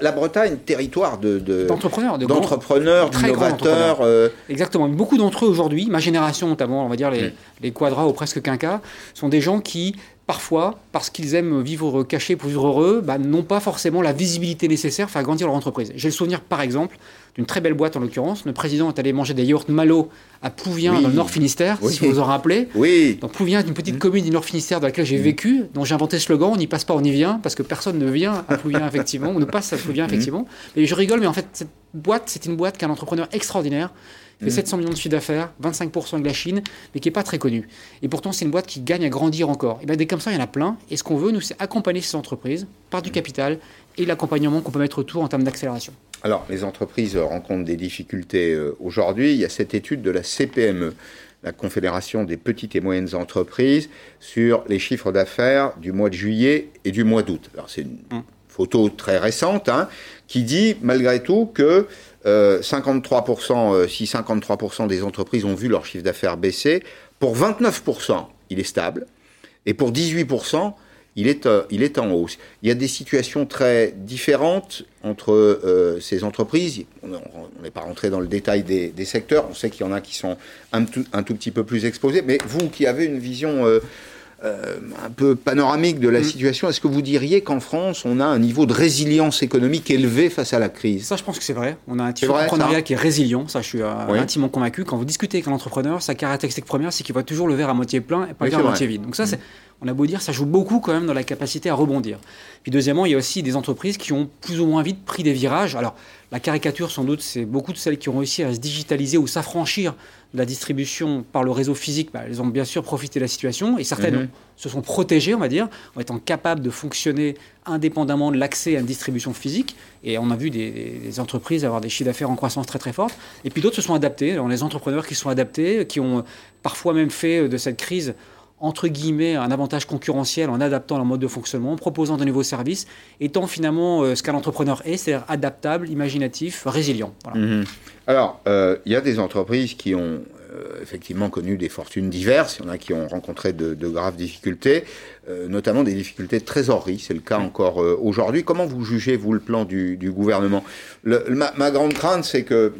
la, Bretagne, territoire de. D'entrepreneurs, de d'entrepreneurs, d'innovateurs. Euh, exactement. Beaucoup d'entre eux aujourd'hui, ma génération notamment, on va dire les, mm. les quadras ou presque quinquas, sont des gens qui parfois, parce qu'ils aiment vivre cachés pour vivre heureux, bah, n'ont pas forcément la visibilité nécessaire pour faire grandir leur entreprise. J'ai le souvenir, par exemple, d'une très belle boîte en l'occurrence. Le président est allé manger des yaourts Malo à Plouvien, dans le Nord Finistère, si vous vous en rappelez. Oui. Donc Plouvien est une petite mmh. commune du Nord Finistère dans laquelle j'ai mmh. vécu, dont j'ai inventé ce slogan on n'y passe pas, on y vient, parce que personne ne vient à Plouvien, effectivement, on ne passe à Plouvien, mmh. effectivement. Mais je rigole, mais en fait, cette boîte, c'est une boîte qu'un entrepreneur extraordinaire fait 700 mm. millions de chiffre d'affaires, 25% avec la Chine, mais qui n'est pas très connue. Et pourtant, c'est une boîte qui gagne à grandir encore. Et bien, des comme ça, il y en a plein. Et ce qu'on veut, nous, c'est accompagner ces entreprises par du capital et l'accompagnement qu'on peut mettre autour en termes d'accélération. Alors, les entreprises rencontrent des difficultés euh, aujourd'hui. Il y a cette étude de la CPME, la Confédération des petites et moyennes entreprises, sur les chiffres d'affaires du mois de juillet et du mois d'août. Alors, c'est une mm. photo très récente hein, qui dit, malgré tout, que 53%, euh, euh, si 53% des entreprises ont vu leur chiffre d'affaires baisser, pour 29%, il est stable, et pour 18%, il est, euh, il est en hausse. Il y a des situations très différentes entre ces entreprises. On n'est pas rentré dans le détail des, secteurs. On sait qu'il y en a qui sont un tout, petit peu plus exposés. Mais vous qui avez une vision un peu panoramique de la mm. situation, est-ce que vous diriez qu'en France, on a un niveau de résilience économique élevé face à la crise? Ça, je pense que c'est vrai. On a un type d'entrepreneuriat qui est résilient. Ça, je suis euh, intimement convaincu. Quand vous discutez avec un entrepreneur, sa caractéristique première, c'est qu'il voit toujours le verre à moitié plein et pas le verre à moitié vide. Donc ça, mm. On a beau dire, ça joue beaucoup quand même dans la capacité à rebondir. Puis deuxièmement, il y a aussi des entreprises qui ont plus ou moins vite pris des virages. Alors, la caricature, sans doute, c'est beaucoup de celles qui ont réussi à se digitaliser ou s'affranchir de la distribution par le réseau physique. Bah, elles ont bien sûr profité de la situation et certaines mhm. se sont protégées, on va dire, en étant capables de fonctionner indépendamment de l'accès à une distribution physique. Et on a vu des, entreprises avoir des chiffres d'affaires en croissance très très forte. Et puis d'autres se sont adaptés. Alors, les entrepreneurs qui sont adaptés, qui ont parfois même fait de cette crise entre guillemets, un avantage concurrentiel en adaptant leur mode de fonctionnement, en proposant de nouveaux services, étant finalement euh, ce qu'un entrepreneur est, c'est-à-dire adaptable, imaginatif, résilient. Mhm. Alors, euh, il y a des entreprises qui ont euh, effectivement connu des fortunes diverses, il y en a qui ont rencontré de, graves difficultés, notamment des difficultés de trésorerie, c'est le cas encore aujourd'hui. Comment vous jugez, vous, le plan du, gouvernement? Ma, grande crainte, c'est que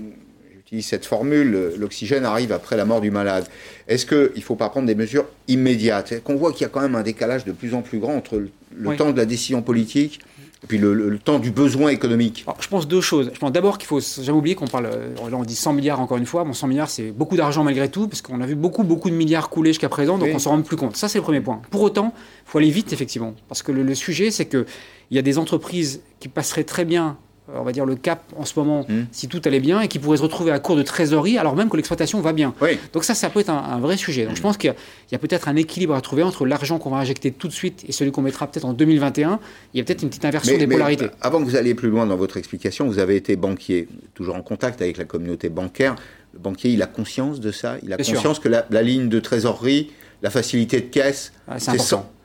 cette formule, l'oxygène arrive après la mort du malade. Est-ce qu'il ne faut pas prendre des mesures immédiates? Qu'on voit qu'il y a quand même un décalage de plus en plus grand entre le, temps de la décision politique et puis le, temps du besoin économique Je pense deux choses. Je pense d'abord qu'il faut jamais oublier qu'on parle, euh, là on dit 100 milliards encore une fois, bon 100 milliards c'est beaucoup d'argent malgré tout, parce qu'on a vu beaucoup beaucoup de milliards couler jusqu'à présent, donc on s'en rend plus compte. Ça c'est le premier point. Pour autant, il faut aller vite effectivement, parce que le, le sujet c'est qu'il y a des entreprises qui passeraient très bien euh, on va dire, le cap en ce moment, hmm. si tout allait bien, et qui pourrait se retrouver à court de trésorerie alors même que l'exploitation va bien. Donc ça, ça peut être un, vrai sujet. Donc je hmm. pense qu'il y a, peut-être un équilibre à trouver entre l'argent qu'on va injecter tout de suite et celui qu'on mettra peut-être en 2021. Il y a peut-être une petite inversion des polarités. Avant que vous alliez plus loin dans votre explication, vous avez été banquier, toujours en contact avec la communauté bancaire. Le banquier, il a conscience de ça? Il a conscience que la, ligne de trésorerie la facilité de caisse,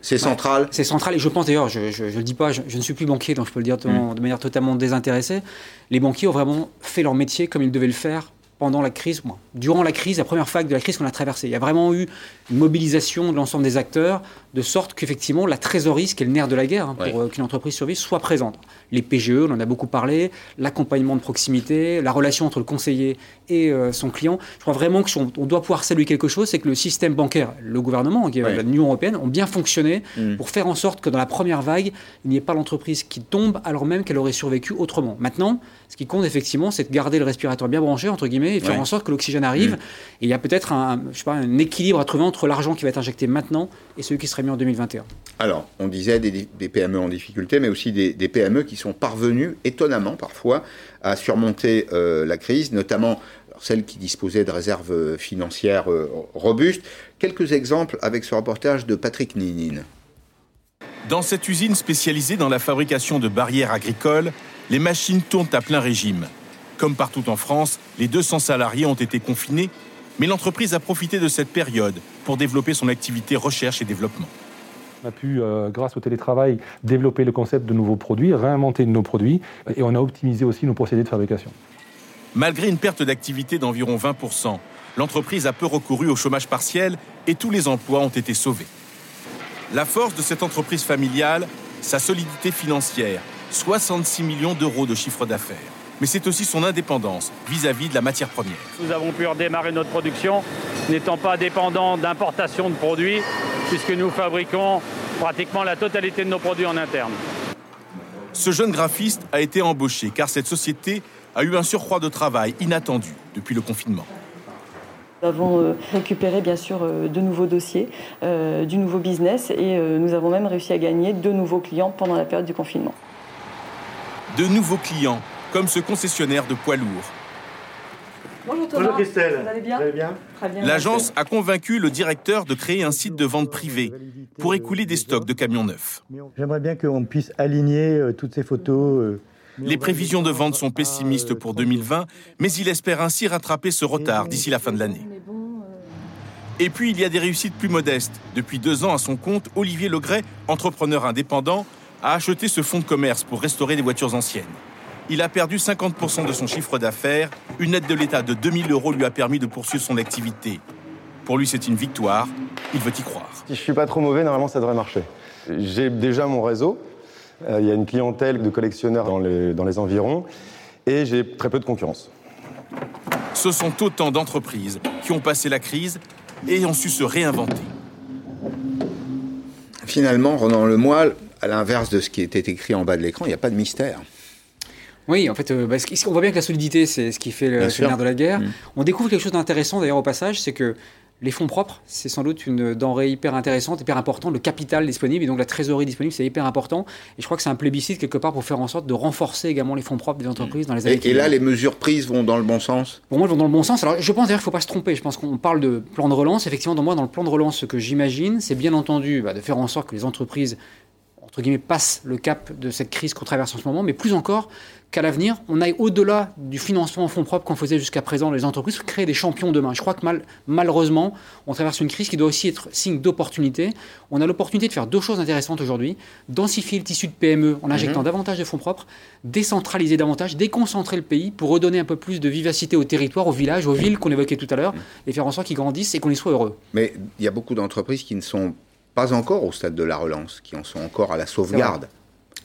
c'est central. Ouais, C'est central et je pense d'ailleurs, je ne le dis pas, je, je ne suis plus banquier, donc je peux le dire de, de manière totalement désintéressée. Les banquiers ont vraiment fait leur métier comme ils devaient le faire pendant la crise, bon, durant la crise, la première vague de la crise qu'on a traversée. Il y a vraiment eu une mobilisation de l'ensemble des acteurs, de sorte qu'effectivement la trésorerie, ce qui est le nerf de la guerre, hein, pour Ouais. euh, qu'une entreprise survive, soit présente. Les PGE, on en a beaucoup parlé, l'accompagnement de proximité, la relation entre le conseiller et euh, son client. Je crois vraiment que si on, on doit pouvoir saluer quelque chose, c'est que le système bancaire, le gouvernement, est Ouais. l'Union européenne, ont bien fonctionné Mm. pour faire en sorte que dans la première vague, il n'y ait pas l'entreprise qui tombe alors même qu'elle aurait survécu autrement. Maintenant, ce qui compte effectivement, c'est de garder le respirateur bien branché, entre guillemets, et faire Ouais. en sorte que l'oxygène arrive. Mm. Et il y a peut-être un, je sais pas, un équilibre à trouver entre l'argent qui va être injecté maintenant et celui qui serait mis en 2021. Alors, on disait des, des PME en difficulté, mais aussi des, des PME qui sont parvenues, étonnamment parfois, à surmonter euh, la crise, notamment celles qui disposaient de réserves euh, financières euh, robustes. Quelques exemples avec ce reportage de Patrick Ninine. Dans cette usine spécialisée dans la fabrication de barrières agricoles, les machines tournent à plein régime. Comme partout en France, les 200 salariés ont été confinés, mais l'entreprise a profité de cette période pour développer son activité recherche et développement. On a pu, euh, grâce au télétravail, développer le concept de nouveaux produits, réinventer nos produits et on a optimisé aussi nos procédés de fabrication. Malgré une perte d'activité d'environ 20%, l'entreprise a peu recouru au chômage partiel et tous les emplois ont été sauvés. La force de cette entreprise familiale, sa solidité financière, 66 millions d'euros de chiffre d'affaires. Mais c'est aussi son indépendance vis-à-vis de la matière première. Nous avons pu redémarrer notre production, n'étant pas dépendants d'importation de produits, puisque nous fabriquons pratiquement la totalité de nos produits en interne. Ce jeune graphiste a été embauché car cette société a eu un surcroît de travail inattendu depuis le confinement. Nous avons euh, récupéré bien sûr euh, de nouveaux dossiers, euh, du nouveau business et euh, nous avons même réussi à gagner de nouveaux clients pendant la période du confinement. De nouveaux clients, comme ce concessionnaire de poids lourds. Bonjour Thomas. Bonjour Christelle. Vous allez bien Vous allez bien Très bien. L'agence a convaincu le directeur de créer un site de vente privée pour écouler des stocks de camions neufs. J'aimerais bien qu'on puisse aligner euh, toutes ces photos. euh, Les prévisions de vente sont pessimistes pour 2020, mais il espère ainsi rattraper ce retard d'ici la fin de l'année. Et puis, il y a des réussites plus modestes. Depuis deux ans à son compte, Olivier Legret, entrepreneur indépendant, a acheté ce fonds de commerce pour restaurer des voitures anciennes. Il a perdu 50% de son chiffre d'affaires. Une aide de l'État de 2000 euros lui a permis de poursuivre son activité. Pour lui, c'est une victoire. Il veut y croire. Si je suis pas trop mauvais, normalement ça devrait marcher. J'ai déjà mon réseau. Euh, Il y a une clientèle de collectionneurs dans les, dans les environs et j'ai très peu de concurrence. Ce sont autant d'entreprises qui ont passé la crise et ont su se réinventer. Finalement, Ronan Lemoyle, à l'inverse de ce qui était écrit en bas de l'écran, il n'y a pas de mystère. Oui, en fait, euh, bah, on voit bien que la solidité, c'est ce qui fait le nerf de la guerre. Mm. On découvre quelque chose d'intéressant d'ailleurs au passage, c'est que les fonds propres, c'est sans doute une denrée hyper intéressante, hyper importante. Le capital disponible et donc la trésorerie disponible, c'est hyper important. Et je crois que c'est un plébiscite quelque part pour faire en sorte de renforcer également les fonds propres des entreprises dans les années qui Et, et là, les mesures prises vont dans le bon sens? Pour moi, elles vont dans le bon sens. Alors, je pense d'ailleurs qu'il ne faut pas se tromper. Je pense qu'on parle de plan de relance. Effectivement, dans moi, dans le plan de relance, ce que j'imagine, c'est bien entendu bah, de faire en sorte que les entreprises, entre guillemets, passent le cap de cette crise qu'on traverse en ce moment, mais plus encore qu'à l'avenir, on aille au-delà du financement en fonds propres qu'on faisait jusqu'à présent dans les entreprises, créer des champions demain. Je crois que mal- malheureusement, on traverse une crise qui doit aussi être signe d'opportunité. On a l'opportunité de faire deux choses intéressantes aujourd'hui. Densifier le tissu de PME en injectant Mhm. davantage de fonds propres, décentraliser davantage, déconcentrer le pays pour redonner un peu plus de vivacité au territoire, aux villages, aux villes qu'on évoquait tout à l'heure, et faire en sorte qu'ils grandissent et qu'on y soit heureux. Mais il y a beaucoup d'entreprises qui ne sont pas encore au stade de la relance, qui en sont encore à la sauvegarde.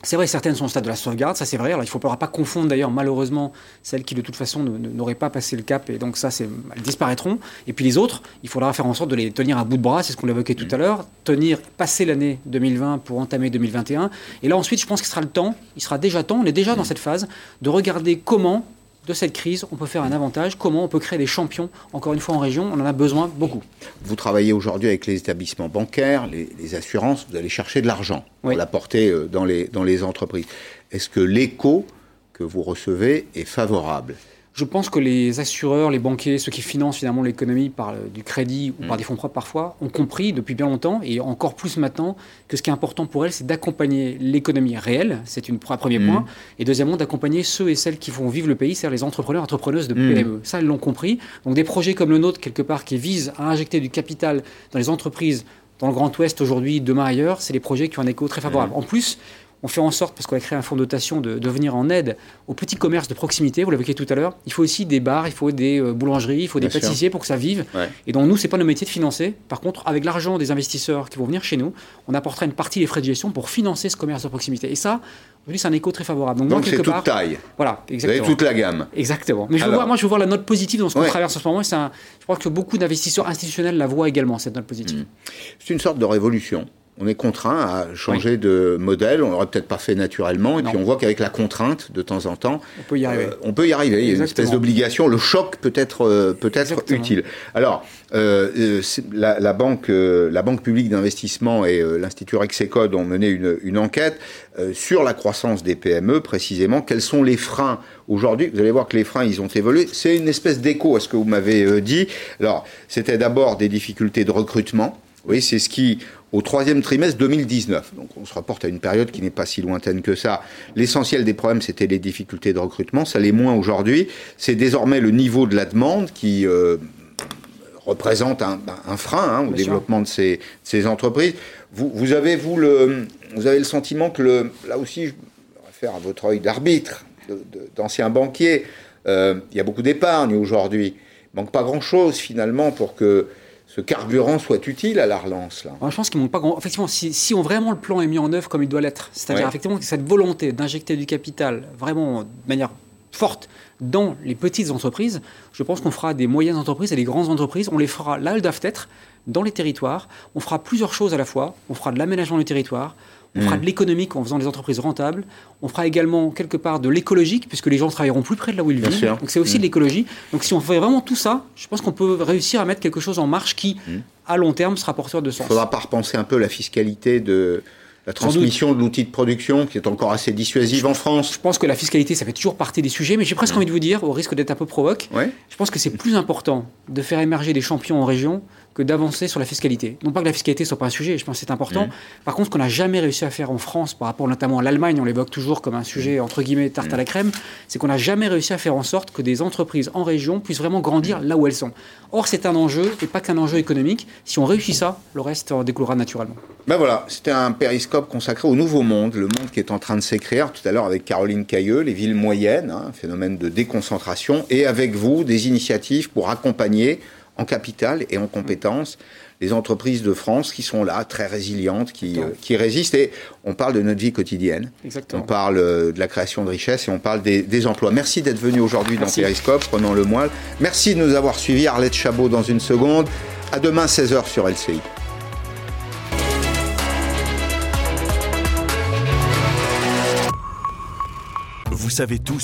C'est vrai, certaines sont au stade de la sauvegarde, ça c'est vrai. Alors il ne faudra pas confondre d'ailleurs, malheureusement, celles qui de toute façon n'auraient pas passé le cap, et donc ça, c'est, elles disparaîtront. Et puis les autres, il faudra faire en sorte de les tenir à bout de bras, c'est ce qu'on évoquait tout à l'heure, tenir, passer l'année 2020 pour entamer 2021. Et là ensuite, je pense qu'il sera le temps, il sera déjà temps, on est déjà dans cette phase, de regarder comment, de cette crise, on peut faire un avantage, comment on peut créer des champions, encore une fois en région, on en a besoin beaucoup. Vous travaillez aujourd'hui avec les établissements bancaires, les, les assurances, vous allez chercher de l'argent pour l'apporter euh, dans les, dans les entreprises. Est-ce que l'écho que vous recevez est favorable? Je pense que les assureurs, les banquiers, ceux qui financent finalement l'économie par du crédit ou par des fonds propres parfois, ont compris depuis bien longtemps et encore plus maintenant que ce qui est important pour elles, c'est d'accompagner l'économie réelle, c'est un premier point, et deuxièmement d'accompagner ceux et celles qui font vivre le pays, c'est-à-dire les entrepreneurs, entrepreneuses de PME. Ça, elles l'ont compris. Donc des projets comme le nôtre, quelque part, qui visent à injecter du capital dans les entreprises dans le Grand Ouest aujourd'hui, demain ailleurs, c'est les projets qui ont un écho très favorable. En plus, on fait en sorte, parce qu'on a créé un fonds de dotation, de, venir en aide aux petits commerces de proximité. Vous l'évoquiez tout à l'heure. Il faut aussi des bars, il faut des euh, boulangeries, il faut des pâtissiers pour que ça vive. Et donc, nous, c'est pas nos métiers de financer. Par contre, avec l'argent des investisseurs qui vont venir chez nous, on apportera une partie des frais de gestion pour financer ce commerce de proximité. Et ça, aujourd'hui, c'est un écho très favorable. Donc, c'est toute taille. Voilà, exactement. Vous avez toute la gamme. Exactement. Mais je veux voir, moi, je veux voir la note positive dans ce qu'on traverse en ce moment. je crois que beaucoup d'investisseurs institutionnels la voient également, cette note positive. Mmh. C'est une sorte de révolution on est contraint à changer de modèle. On l'aurait peut-être pas fait naturellement. Et puis on voit qu'avec la contrainte, de temps en temps, on peut y arriver. Euh, on peut y arriver. Il y a une espèce d'obligation. Le choc peut être euh, peut-être utile. Alors, euh, la, banque, la banque publique d'investissement et l'institut Rexecode ont mené une, une enquête sur la croissance des PME précisément. Quels sont les freins aujourd'hui? Vous allez voir que les freins, ils ont évolué. C'est une espèce d'écho à ce que vous m'avez dit. Alors, c'était d'abord des difficultés de recrutement. Oui, c'est ce qui, au troisième trimestre 2019, donc on se rapporte à une période qui n'est pas si lointaine que ça, l'essentiel des problèmes, c'était les difficultés de recrutement. Ça l'est moins aujourd'hui. C'est désormais le niveau de la demande qui euh, représente un, frein hein, au développement de ces, entreprises. Vous, avez, vous, le, vous avez le sentiment que, le, là aussi, je vais faire à votre œil d'arbitre, d'ancien banquier, euh, il y a beaucoup d'épargne aujourd'hui. Il manque pas grand-chose finalement pour que ce carburant soit utile à la relance là. je pense qu'il manque pas grand. Effectivement, si, si, on vraiment le plan est mis en œuvre comme il doit l'être, c'est-à-dire effectivement cette volonté d'injecter du capital vraiment de manière forte dans les petites entreprises, je pense qu'on fera des moyennes entreprises et des grandes entreprises. On les fera là, elles doivent être dans les territoires. On fera plusieurs choses à la fois. On fera de l'aménagement du territoire. On fera mm. de l'économique en faisant des entreprises rentables. On fera également quelque part de l'écologique, puisque les gens travailleront plus près de là où ils vivent. Donc c'est aussi de mm. l'écologie. Donc si on fait vraiment tout ça, je pense qu'on peut réussir à mettre quelque chose en marche qui, mm. à long terme, sera porteur de sens. Il faudra pas repenser un peu la fiscalité de la transmission de l'outil de production qui est encore assez dissuasive en France. Je pense que la fiscalité, ça fait toujours partie des sujets, mais j'ai presque envie de vous dire, au risque d'être un peu provoque, je pense que c'est plus important de faire émerger des champions en région que d'avancer sur la fiscalité. Non pas que la fiscalité soit pas un sujet, je pense que c'est important. Mmh. Par contre, ce qu'on n'a jamais réussi à faire en France, par rapport notamment à l'Allemagne, on l'évoque toujours comme un sujet entre guillemets tarte à la crème, c'est qu'on n'a jamais réussi à faire en sorte que des entreprises en région puissent vraiment grandir là où elles sont. Or, c'est un enjeu et pas qu'un enjeu économique. Si on réussit ça, le reste en découlera naturellement. Ben voilà, c'était un périscope consacré au nouveau monde, le monde qui est en train de s'écrire tout à l'heure avec Caroline Cailleux, les villes moyennes, hein, un phénomène de déconcentration, et avec vous des initiatives pour accompagner en capital et en compétences les entreprises de France qui sont là, très résilientes, qui, euh, qui résistent. Et on parle de notre vie quotidienne. Exactement. On parle euh, de la création de richesses et on parle des, emplois. Merci d'être venu aujourd'hui dans Periscope, prenons le moelle. Merci de nous avoir suivis. Arlette Chabot dans une seconde. À demain, 16h sur LCI. Savez tout